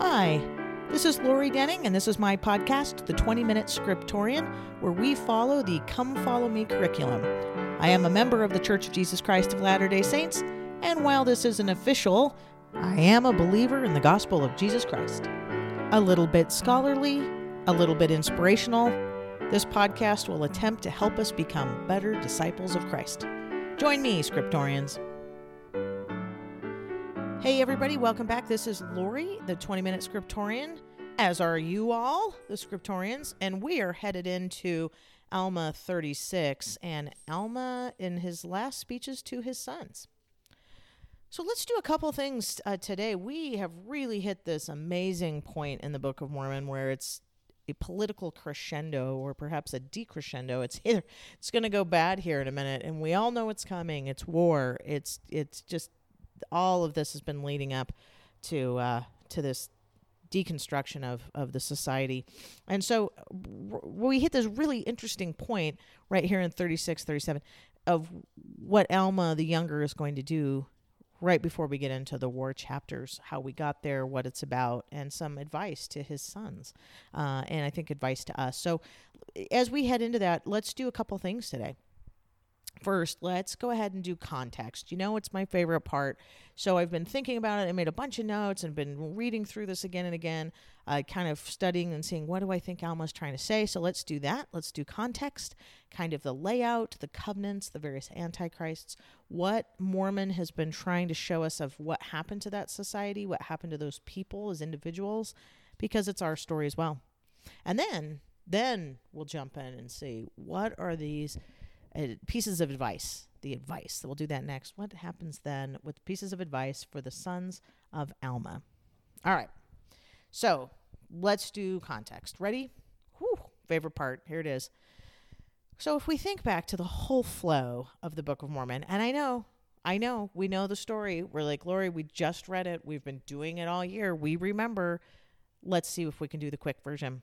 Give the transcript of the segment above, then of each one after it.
Hi, this is Lori Denning, and this is my podcast, The 20 Minute Scriptorian, where we follow the Come Follow Me curriculum. I am a member of the Church of Jesus Christ of Latter day Saints, and while this isn't official, I am a believer in the gospel of Jesus Christ. A little bit scholarly, a little bit inspirational, this podcast will attempt to help us become better disciples of Christ. Join me, Scriptorians. Hey, everybody, welcome back. This is Lori, the 20 Minute Scriptorian, as are you all, the Scriptorians, and we are headed into Alma 36 and Alma in his last speeches to his sons. So let's do a couple things uh, today. We have really hit this amazing point in the Book of Mormon where it's a political crescendo or perhaps a decrescendo. It's either it's going to go bad here in a minute, and we all know it's coming. It's war. It's it's just all of this has been leading up to uh, to this deconstruction of of the society. And so r- we hit this really interesting point right here in 36 37 of what alma the younger is going to do right before we get into the war chapters how we got there what it's about and some advice to his sons uh, and i think advice to us. So as we head into that let's do a couple things today First, let's go ahead and do context. You know, it's my favorite part. So I've been thinking about it. I made a bunch of notes and been reading through this again and again, uh, kind of studying and seeing what do I think Alma's trying to say. So let's do that. Let's do context, kind of the layout, the covenants, the various antichrists, what Mormon has been trying to show us of what happened to that society, what happened to those people as individuals, because it's our story as well. And then, then we'll jump in and see what are these Uh, pieces of advice. The advice. We'll do that next. What happens then with pieces of advice for the sons of Alma? All right. So let's do context. Ready? Whew, favorite part. Here it is. So if we think back to the whole flow of the Book of Mormon, and I know, I know, we know the story. We're like, Lori, we just read it. We've been doing it all year. We remember. Let's see if we can do the quick version.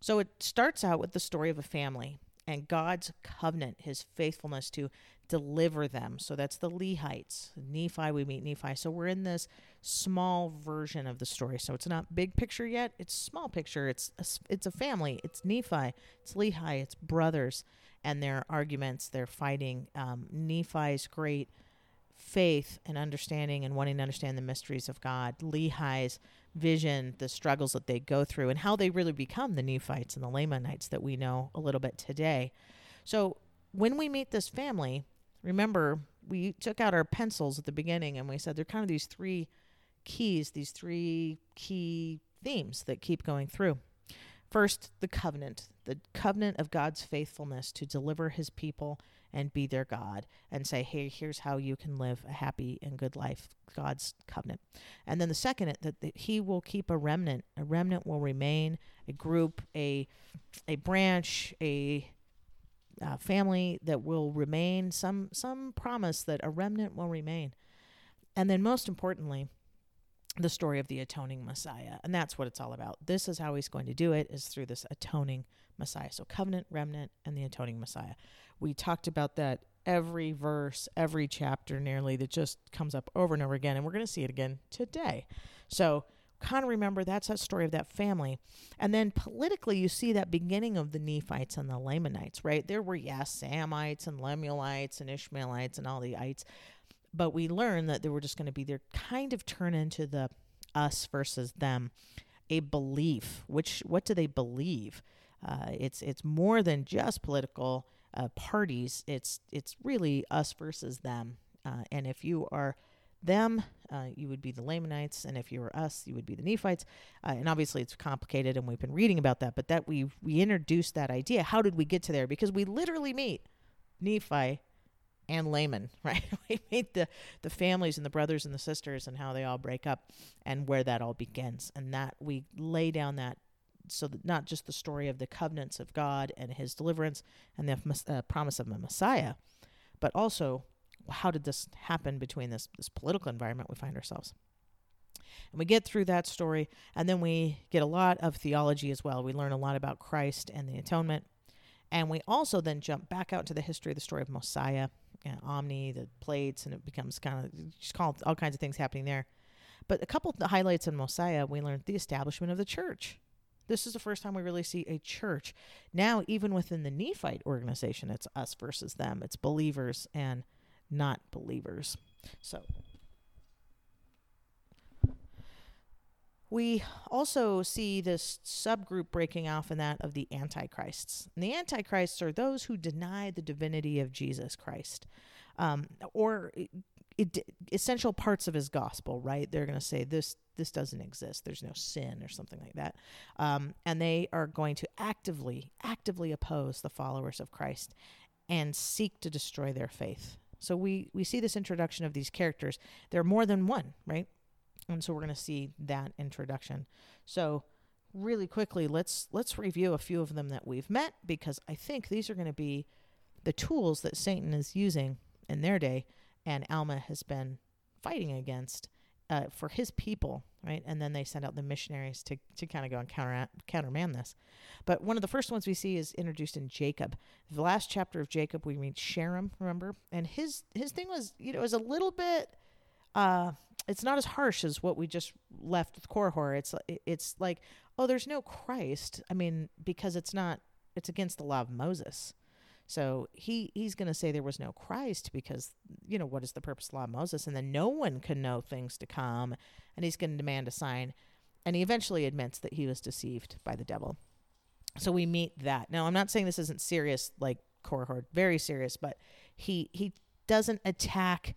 So it starts out with the story of a family and God's covenant, his faithfulness to deliver them. So that's the Lehites. Nephi, we meet Nephi. So we're in this small version of the story. So it's not big picture yet. It's small picture. It's a, it's a family. It's Nephi. It's Lehi. It's brothers and their arguments. They're fighting. Um, Nephi's great faith and understanding and wanting to understand the mysteries of God. Lehi's vision, the struggles that they go through, and how they really become the Nephites and the Lamanites that we know a little bit today. So when we meet this family, remember we took out our pencils at the beginning and we said they're kind of these three keys, these three key themes that keep going through. First, the covenant, the covenant of God's faithfulness to deliver his people and be their God and say, hey, here's how you can live a happy and good life, God's covenant. And then the second, that, he will keep a remnant. A remnant will remain, a group, a, a branch, a uh, family that will remain, some, some promise that a remnant will remain. And then most importantly, the story of the atoning Messiah. And that's what it's all about. This is how he's going to do it is through this atoning Messiah. So covenant, remnant, and the atoning Messiah. We talked about that every verse, every chapter nearly that just comes up over and over again. And we're going to see it again today. So kind of remember that's that story of that family. And then politically, you see that beginning of the Nephites and the Lamanites, right? There were, yes, Samites and Lemuelites and Ishmaelites and all the ites. But we learn that they were just going to be there, kind of turn into the us versus them, a belief. Which what do they believe? Uh, it's it's more than just political uh, parties. It's it's really us versus them. Uh, and if you are them, uh, you would be the Lamanites, and if you were us, you would be the Nephites. Uh, and obviously, it's complicated, and we've been reading about that. But that we we introduced that idea. How did we get to there? Because we literally meet Nephi and Laman, right? we meet the the families and the brothers and the sisters and how they all break up, and where that all begins, and that we lay down that so that not just the story of the covenants of God and his deliverance and the uh, promise of a Messiah, but also how did this happen between this, this political environment we find ourselves. And we get through that story, and then we get a lot of theology as well. We learn a lot about Christ and the atonement. And we also then jump back out to the history of the story of Mosiah, you know, Omni, the plates, and it becomes kind of just called all kinds of things happening there. But a couple of the highlights in Mosiah, we learned the establishment of the church. This is the first time we really see a church. Now, even within the Nephite organization, it's us versus them. It's believers and not believers. So we also see this subgroup breaking off in that of the antichrists. And the antichrists are those who deny the divinity of Jesus Christ um, or it, essential parts of his gospel, right? They're going to say this this doesn't exist. There's no sin or something like that. Um, and they are going to actively, actively oppose the followers of Christ and seek to destroy their faith. So we, we see this introduction of these characters. There are more than one, right? And so we're going to see that introduction. So really quickly, let's let's review a few of them that we've met because I think these are going to be the tools that Satan is using in their day and Alma has been fighting against uh, for his people, right? And then they send out the missionaries to, to kind of go and counter counterman this. But one of the first ones we see is introduced in Jacob. The last chapter of Jacob, we meet Sherem, remember? And his his thing was, you know, it was a little bit. Uh, it's not as harsh as what we just left with Korihor. It's it's like, oh, there's no Christ. I mean, because it's not. It's against the law of Moses. So he he's going to say there was no Christ because you know what is the purpose of law of Moses, and then no one can know things to come, and he's going to demand a sign, and he eventually admits that he was deceived by the devil. So we meet that. Now I'm not saying this isn't serious, like Korihor, very serious, but he he doesn't attack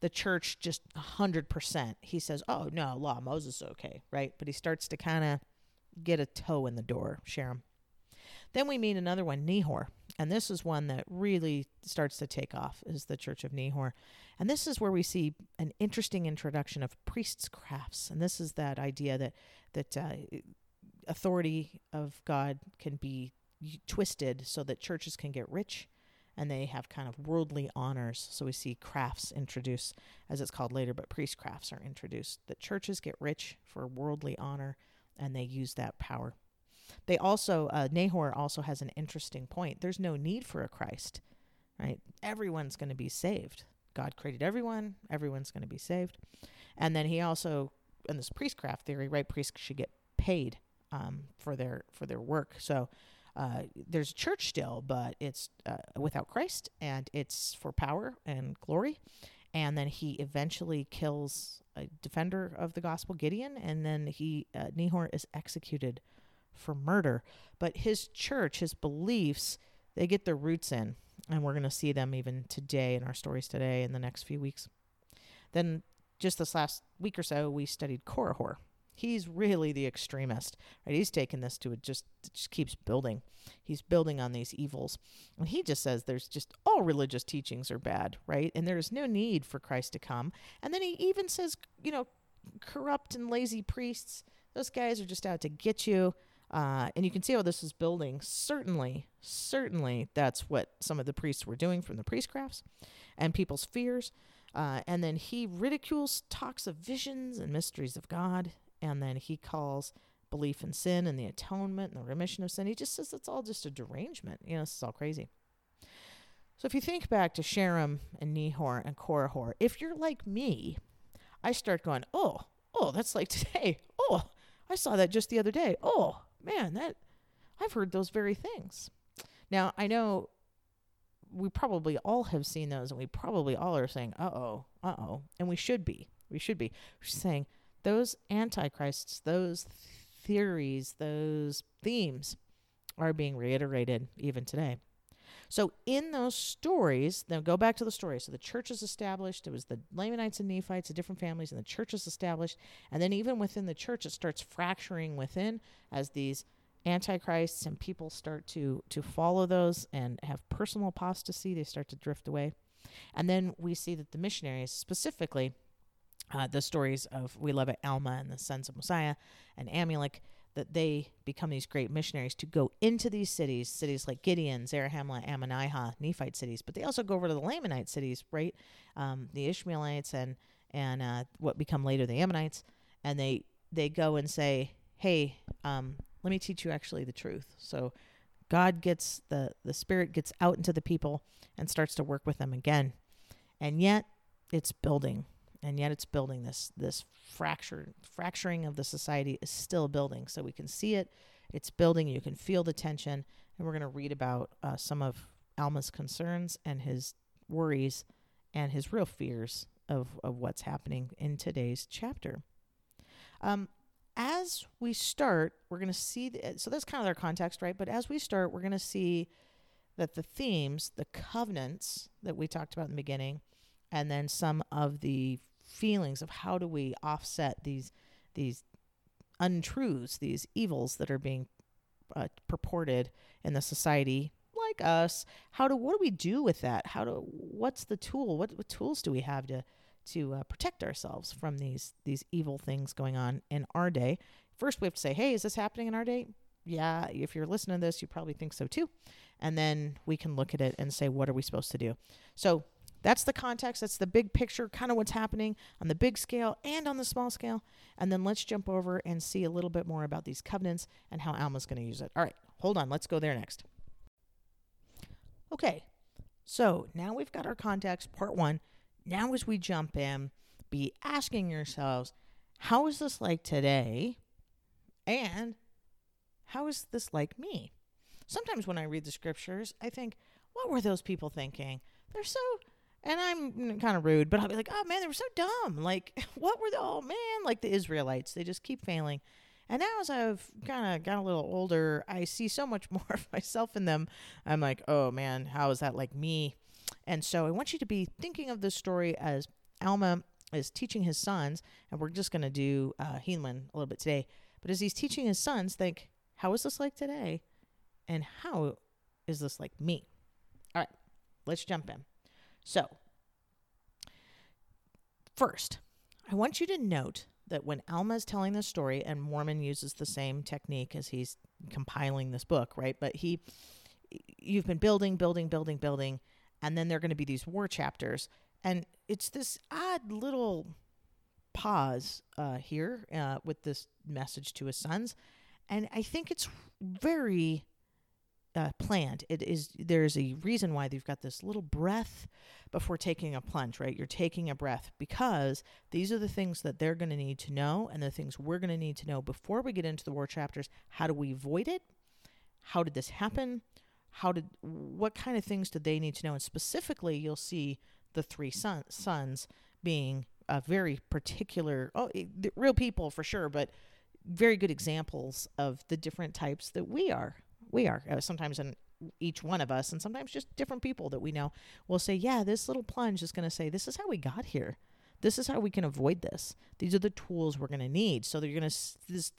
the church just hundred percent. He says, "Oh no, law Moses is okay, right?" But he starts to kind of get a toe in the door, Sherem. Then we meet another one, Nehor. And this is one that really starts to take off is the Church of Nehor. And this is where we see an interesting introduction of priests' crafts. And this is that idea that that uh, authority of God can be twisted so that churches can get rich and they have kind of worldly honors. So we see crafts introduced, as it's called later, but priest crafts are introduced. That churches get rich for worldly honor and they use that power. They also, uh, Nehor also has an interesting point. There's no need for a Christ, right? Everyone's going to be saved. God created everyone, everyone's going to be saved. And then he also, in this priestcraft theory, right, priests should get paid um, for their for their work. So uh, there's a church still, but it's uh, without Christ, and it's for power and glory. And then he eventually kills a defender of the gospel, Gideon, and then he uh, Nehor is executed for murder. But his church, his beliefs, they get their roots in. And we're going to see them even today in our stories today in the next few weeks. Then, just this last week or so, we studied Korihor. He's really the extremist, right? He's taken this to it just it just keeps building. He's building on these evils, and he just says there's just all religious teachings are bad, right? And there's no need for Christ to come. And then he even says, you know, corrupt and lazy priests, those guys are just out to get you. Uh, and you can see how this is building. Certainly, certainly, that's what some of the priests were doing from the priestcrafts and people's fears. Uh, and then he ridicules, talks of visions and mysteries of God. And then he calls belief in sin and the atonement and the remission of sin. He just says it's all just a derangement. You know, this is all crazy. So if you think back to Sherem and Nehor and Korihor, if you're like me, I start going, oh, oh, that's like today. Oh, I saw that just the other day. Oh, man, that I've heard those very things. Now, I know we probably all have seen those and we probably all are saying, uh oh, uh oh. And we should be. We should be. We're saying those antichrists, those theories, those themes are being reiterated even today. So in those stories, now go back to the story. So the church is established. It was the Lamanites and Nephites, the different families, and the church is established. And then even within the church, it starts fracturing within as these antichrists and people start to to follow those and have personal apostasy. They start to drift away. And then we see that the missionaries, specifically, uh, the stories of we love it, Alma and the sons of Mosiah and Amulek, that they become these great missionaries to go into these cities, cities like Gideon, Zarahemla, Ammonihah, Nephite cities, but they also go over to the Lamanite cities, right? Um, the Ishmaelites and and uh, what become later the Ammonites, and they they go and say, "Hey, um, let me teach you actually the truth." So God gets the the Spirit gets out into the people and starts to work with them again, and yet it's building and yet it's building this this fracture fracturing of the society is still building. So we can see it, it's building. You can feel the tension, and we're going to read about uh, some of Alma's concerns and his worries and his real fears of of what's happening in today's chapter. Um, as we start, we're going to see. The, so that's kind of our context, right? But as we start, we're going to see that the themes, the covenants that we talked about in the beginning, and then some of the feelings of how do we offset these these untruths, these evils that are being uh, purported in the society like us. How do what do we do with that? How do what's the tool? What, what tools do we have to to uh, protect ourselves from these these evil things going on in our day? First, we have to say, hey, is this happening in our day? Yeah, if you're listening to this, you probably think so too. And then we can look at it and say, what are we supposed to do? So that's the context. That's the big picture, kind of what's happening on the big scale and on the small scale. And then let's jump over and see a little bit more about these covenants and how Alma's going to use it. All right, hold on. Let's go there next. Okay, so now we've got our context, part one. Now, as we jump in, be asking yourselves, how is this like today? And how is this like me? Sometimes when I read the scriptures, I think, what were those people thinking? They're so and I'm kind of rude, but I'll be like, oh man, they were so dumb. Like, what were the, oh man, like the Israelites, they just keep failing. And now as I've kind of got a little older, I see so much more of myself in them. I'm like, oh man, how is that like me? And so I want you to be thinking of this story as Alma is teaching his sons, and we're just going to do uh, a little bit today. But as he's teaching his sons, think, how is this like today? And how is this like me? All right, let's jump in. So, first, I want you to note that when Alma is telling this story, and Mormon uses the same technique as he's compiling this book, right? But he, you've been building, building, building, building, and then there are going to be these war chapters, and it's this odd little pause uh, here uh, with this message to his sons, and I think it's very uh, planned. It is there's a reason why they've got this little breath before taking a plunge, right? You're taking a breath because these are the things that they're going to need to know, and the things we're going to need to know before we get into the war chapters. How do we avoid it? How did this happen? How did what kind of things did they need to know? And specifically, you'll see the three son, sons being a very particular, oh, real people for sure, but very good examples of the different types that we are we are. Uh, sometimes in each one of us, and sometimes just different people that we know will say, Yeah, this little plunge is going to say, This is how we got here. This is how we can avoid this. These are the tools we're going to need. So they're going to, this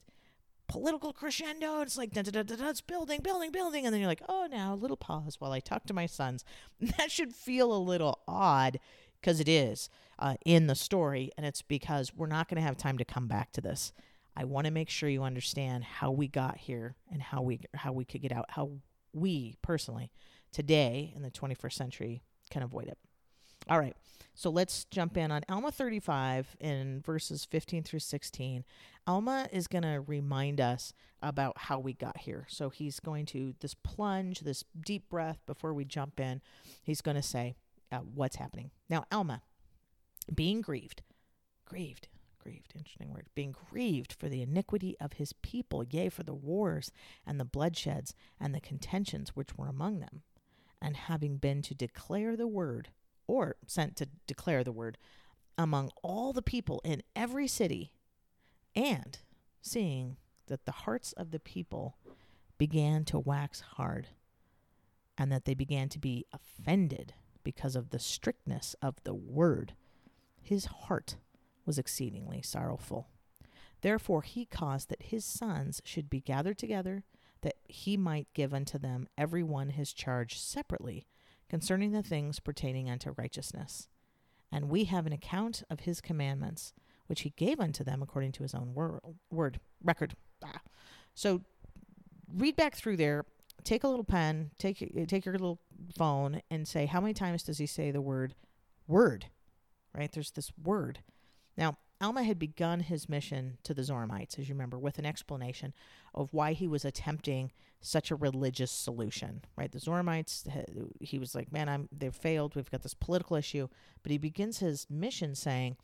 political crescendo. It's like, da, da, da, da, it's building, building, building. And then you're like, oh, now a little pause while I talk to my sons. That should feel a little odd because it is uh, in the story. And it's because we're not going to have time to come back to this. I want to make sure you understand how we got here and how we how we could get out, how we personally today in the 21st century can avoid it. All right. So let's jump in on Alma 35 in verses 15 through 16. Alma is going to remind us about how we got here. So he's going to this plunge, this deep breath before we jump in. He's going to say uh, what's happening. Now, Alma, being grieved, grieved, grieved, interesting word, being grieved for the iniquity of his people, yea, for the wars and the bloodsheds and the contentions which were among them, and having been to declare the word, or sent to declare the word, among all the people in every city, and seeing that the hearts of the people began to wax hard, and that they began to be offended because of the strictness of the word, his heart was exceedingly sorrowful. Therefore he caused that his sons should be gathered together, that he might give unto them every one his charge separately, concerning the things pertaining unto righteousness. And we have an account of his commandments, which he gave unto them according to his own wor- word record. Ah. So read back through there. Take a little pen, take take your little phone, and say how many times does he say the word word? Right? There's this word. Alma had begun his mission to the Zoramites, as you remember, with an explanation of why he was attempting such a religious solution. Right, the Zoramites, he was like, "Man, I'm they've failed. We've got this political issue," but he begins his mission saying,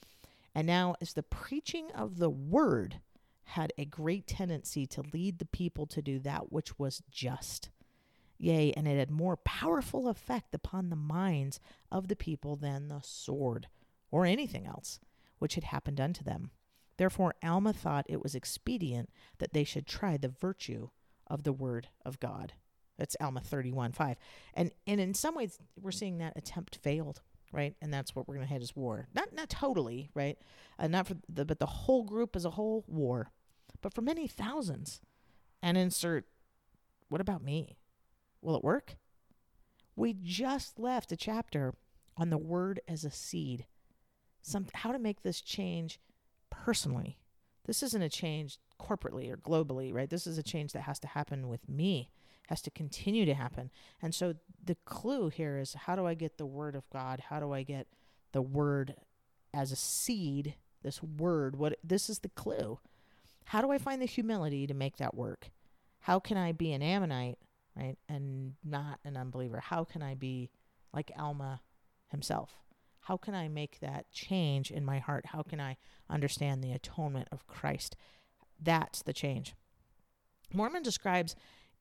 And now, as the preaching of the word had a great tendency to lead the people to do that which was just. Yea, and it had more powerful effect upon the minds of the people than the sword or anything else which had happened unto them. Therefore, Alma thought it was expedient that they should try the virtue of the word of God. That's Alma 31 5. And, and in some ways, we're seeing that attempt failed, right? And that's what we're going to head as war. Not, not totally, right? Uh, not for the, but the whole group as a whole, war. But for many thousands. And insert, what about me? Will it work? We just left a chapter on the word as a seed. Some, how to make this change personally. This isn't a change corporately or globally, right? This is a change that has to happen with me, has to continue to happen. And so the clue here is how do I get the word of God? How do I get the word as a seed? This word, what this is the clue. How do I find the humility to make that work? How can I be an Ammonite, right, and not an unbeliever? How can I be like Alma himself? How can I make that change in my heart? How can I understand the atonement of Christ? That's the change. Mormon describes,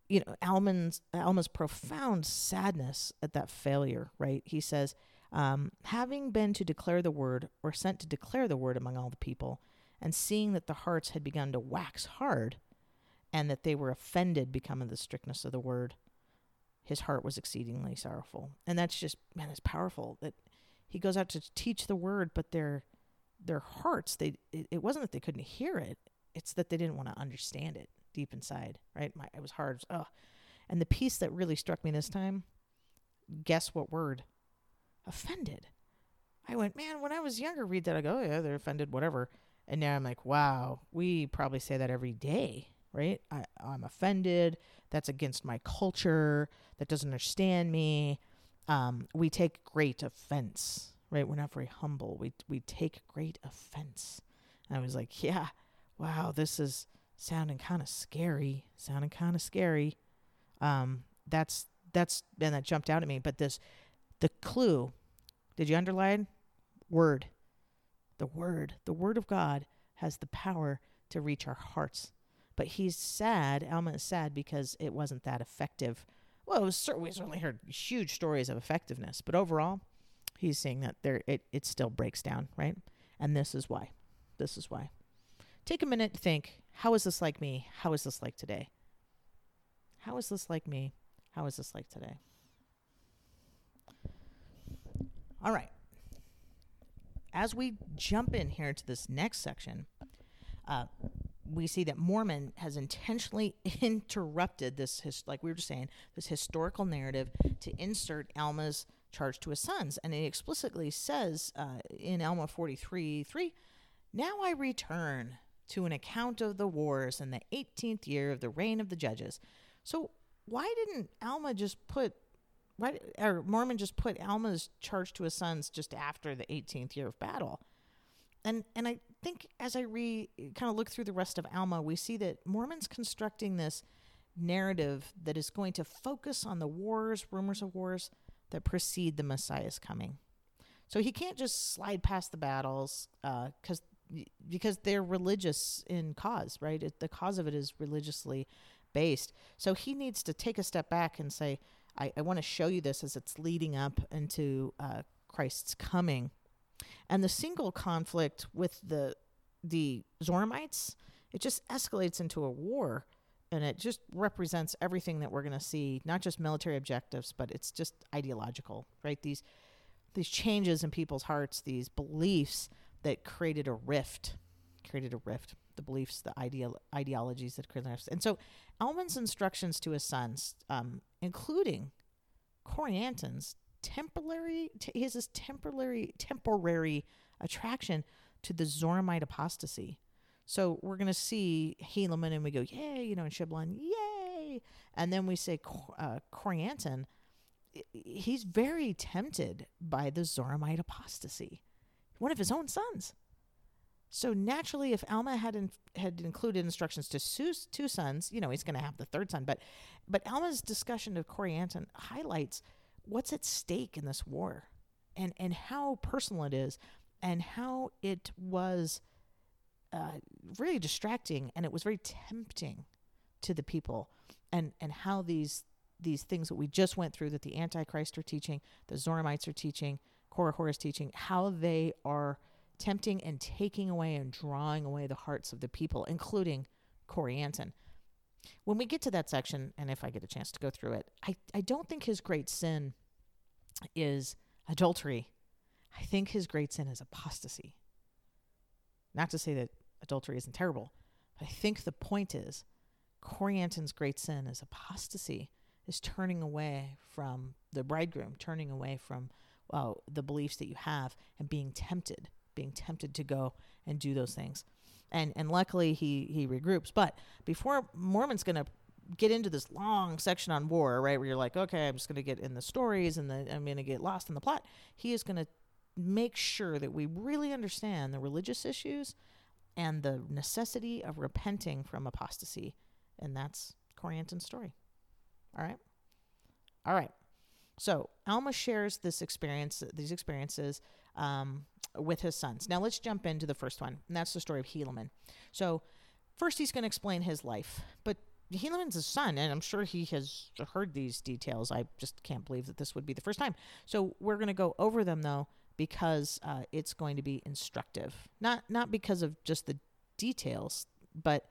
you know, Alma's, Alma's profound sadness at that failure, right? He says, um, having been to declare the word or sent to declare the word among all the people, and seeing that the hearts had begun to wax hard, and that they were offended because of the strictness of the word, his heart was exceedingly sorrowful. And that's just, man, it's powerful that he goes out to teach the word, but their their hearts, they it, it wasn't that they couldn't hear it, it's that they didn't want to understand it deep inside, right? My, it was hard. Oh, and the piece that really struck me this time, guess what word? Offended. I went, man, when I was younger, read that, I go, oh, yeah, they're offended, whatever. And now I'm like, wow, we probably say that every day, right? I, I'm offended. That's against my culture. That doesn't understand me um, we take great offense, right? We're not very humble. We we take great offense. And I was like, yeah, wow, this is sounding kind of scary, sounding kind of scary. Um, that's that's and that jumped out at me. But this, the clue, did you underline? Word, the word, the word of God has the power to reach our hearts. But he's sad. Alma is sad because it wasn't that effective well, was, we certainly heard huge stories of effectiveness, but overall, he's saying that there it, it still breaks down, right? And this is why. This is why. Take a minute to think, how is this like me? How is this like today? How is this like me? How is this like today? All right. As we jump in here to this next section, uh, we see that Mormon has intentionally interrupted this, his, like we were just saying, this historical narrative to insert Alma's charge to his sons. And it explicitly says uh, in Alma 43 3, Now I return to an account of the wars in the 18th year of the reign of the judges. So why didn't Alma just put, why, or Mormon just put Alma's charge to his sons just after the 18th year of battle? And and I think as I re kind of look through the rest of Alma, we see that Mormon's constructing this narrative that is going to focus on the wars, rumors of wars that precede the Messiah's coming. So he can't just slide past the battles because uh, because they're religious in cause, right? It, the cause of it is religiously based. So he needs to take a step back and say, I, I want to show you this as it's leading up into uh, Christ's coming and the single conflict with the the Zoramites, it just escalates into a war and it just represents everything that we're going to see, not just military objectives, but it's just ideological, right? These these changes in people's hearts, these beliefs that created a rift, created a rift. The beliefs, the ideal ideologies that created a rift. And so, Alma's instructions to his sons, um, including Corianton's temporary t- he has this temporary temporary attraction to the Zoramite apostasy. So we're going to see Helaman and we go, yay, you know, and Shiblon, yay. And then we say uh, Corianton, he's very tempted by the Zoramite apostasy, one of his own sons. So naturally, if Alma had in, had included instructions to Sue's two sons, you know, he's going to have the third son. But but Alma's discussion of Corianton highlights – what's at stake in this war? And and how personal it is and how it was uh, really distracting and it was very tempting to the people and and how these these things that we just went through that the antichrist are teaching the zoramites are teaching korihor is teaching how they are tempting and taking away and drawing away the hearts of the people including corianton when we get to that section and if i get a chance to go through it i, I don't think his great sin is adultery i think his great sin is apostasy not to say that adultery isn't terrible. But I think the point is Corianton's great sin is apostasy, is turning away from the bridegroom, turning away from well, the beliefs that you have and being tempted, being tempted to go and do those things. And and luckily he he regroups. But before Mormon's gonna get into this long section on war, right, where you're like, okay, I'm just gonna get in the stories and the I'm gonna get lost in the plot, he is gonna make sure that we really understand the religious issues and the necessity of repenting from apostasy. And that's Corianton's story. All right. All right. So Alma shares this experience, these experiences, um, with his sons. Now let's jump into the first one, and that's the story of Helaman. So first, he's going to explain his life, but Helaman's his son, and I'm sure he has heard these details. I just can't believe that this would be the first time. So we're going to go over them though because uh, it's going to be instructive. Not not because of just the details, but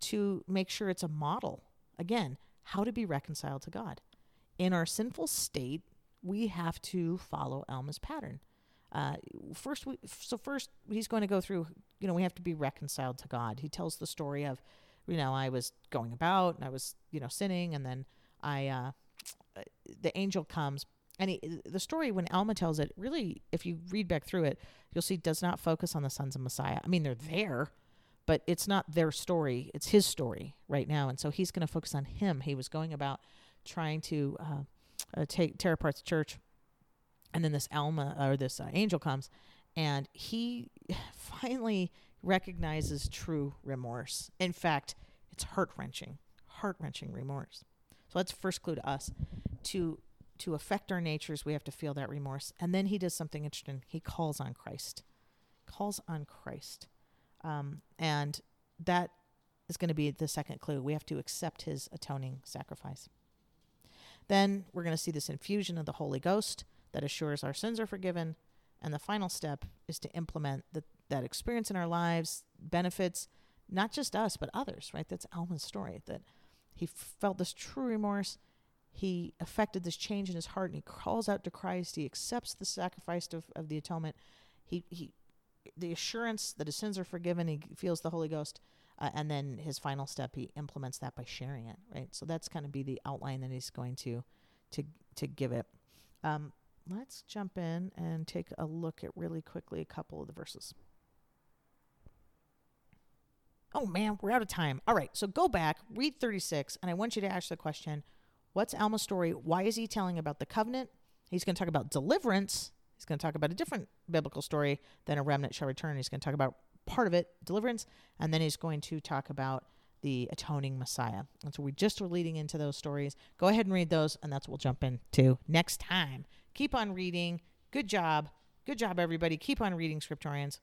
to make sure it's a model. Again, how to be reconciled to God. In our sinful state, we have to follow Alma's pattern. Uh, first, we, so first he's going to go through. You know, we have to be reconciled to God. He tells the story of, you know, I was going about and I was, you know, sinning, and then I, uh, the angel comes, and he, the story when Alma tells it really if you read back through it you'll see does not focus on the sons of Mosiah. I mean they're there, but it's not their story. It's his story right now, and so he's going to focus on him. He was going about trying to uh, uh, take tear apart the church, and then this Alma or this uh, angel comes, and he finally recognizes true remorse. In fact, it's heart wrenching, heart wrenching remorse. So that's first clue to us to to affect our natures, we have to feel that remorse. And then he does something interesting. He calls on Christ, calls on Christ. Um, and that is going to be the second clue. We have to accept his atoning sacrifice. Then we're going to see this infusion of the Holy Ghost that assures our sins are forgiven. And the final step is to implement the, that experience in our lives, benefits not just us, but others, right? That's Alma's story that he felt this true remorse he affected this change in his heart and he calls out to Christ. He accepts the sacrifice of, of the atonement. He, he, the assurance that his sins are forgiven, he feels the Holy Ghost. Uh, and then his final step, he implements that by sharing it, right? So that's kind of be the outline that he's going to, to, to give it. Um, let's jump in and take a look at really quickly a couple of the verses. Oh man, we're out of time. All right, so go back, read 36, and I want you to ask the question What's Alma's story? Why is he telling about the covenant? He's going to talk about deliverance. He's going to talk about a different biblical story than a remnant shall return. He's going to talk about part of it, deliverance, and then he's going to talk about the atoning Messiah. And so we just are leading into those stories. Go ahead and read those, and that's what we'll jump into next time. Keep on reading. Good job. Good job, everybody. Keep on reading, Scriptorians.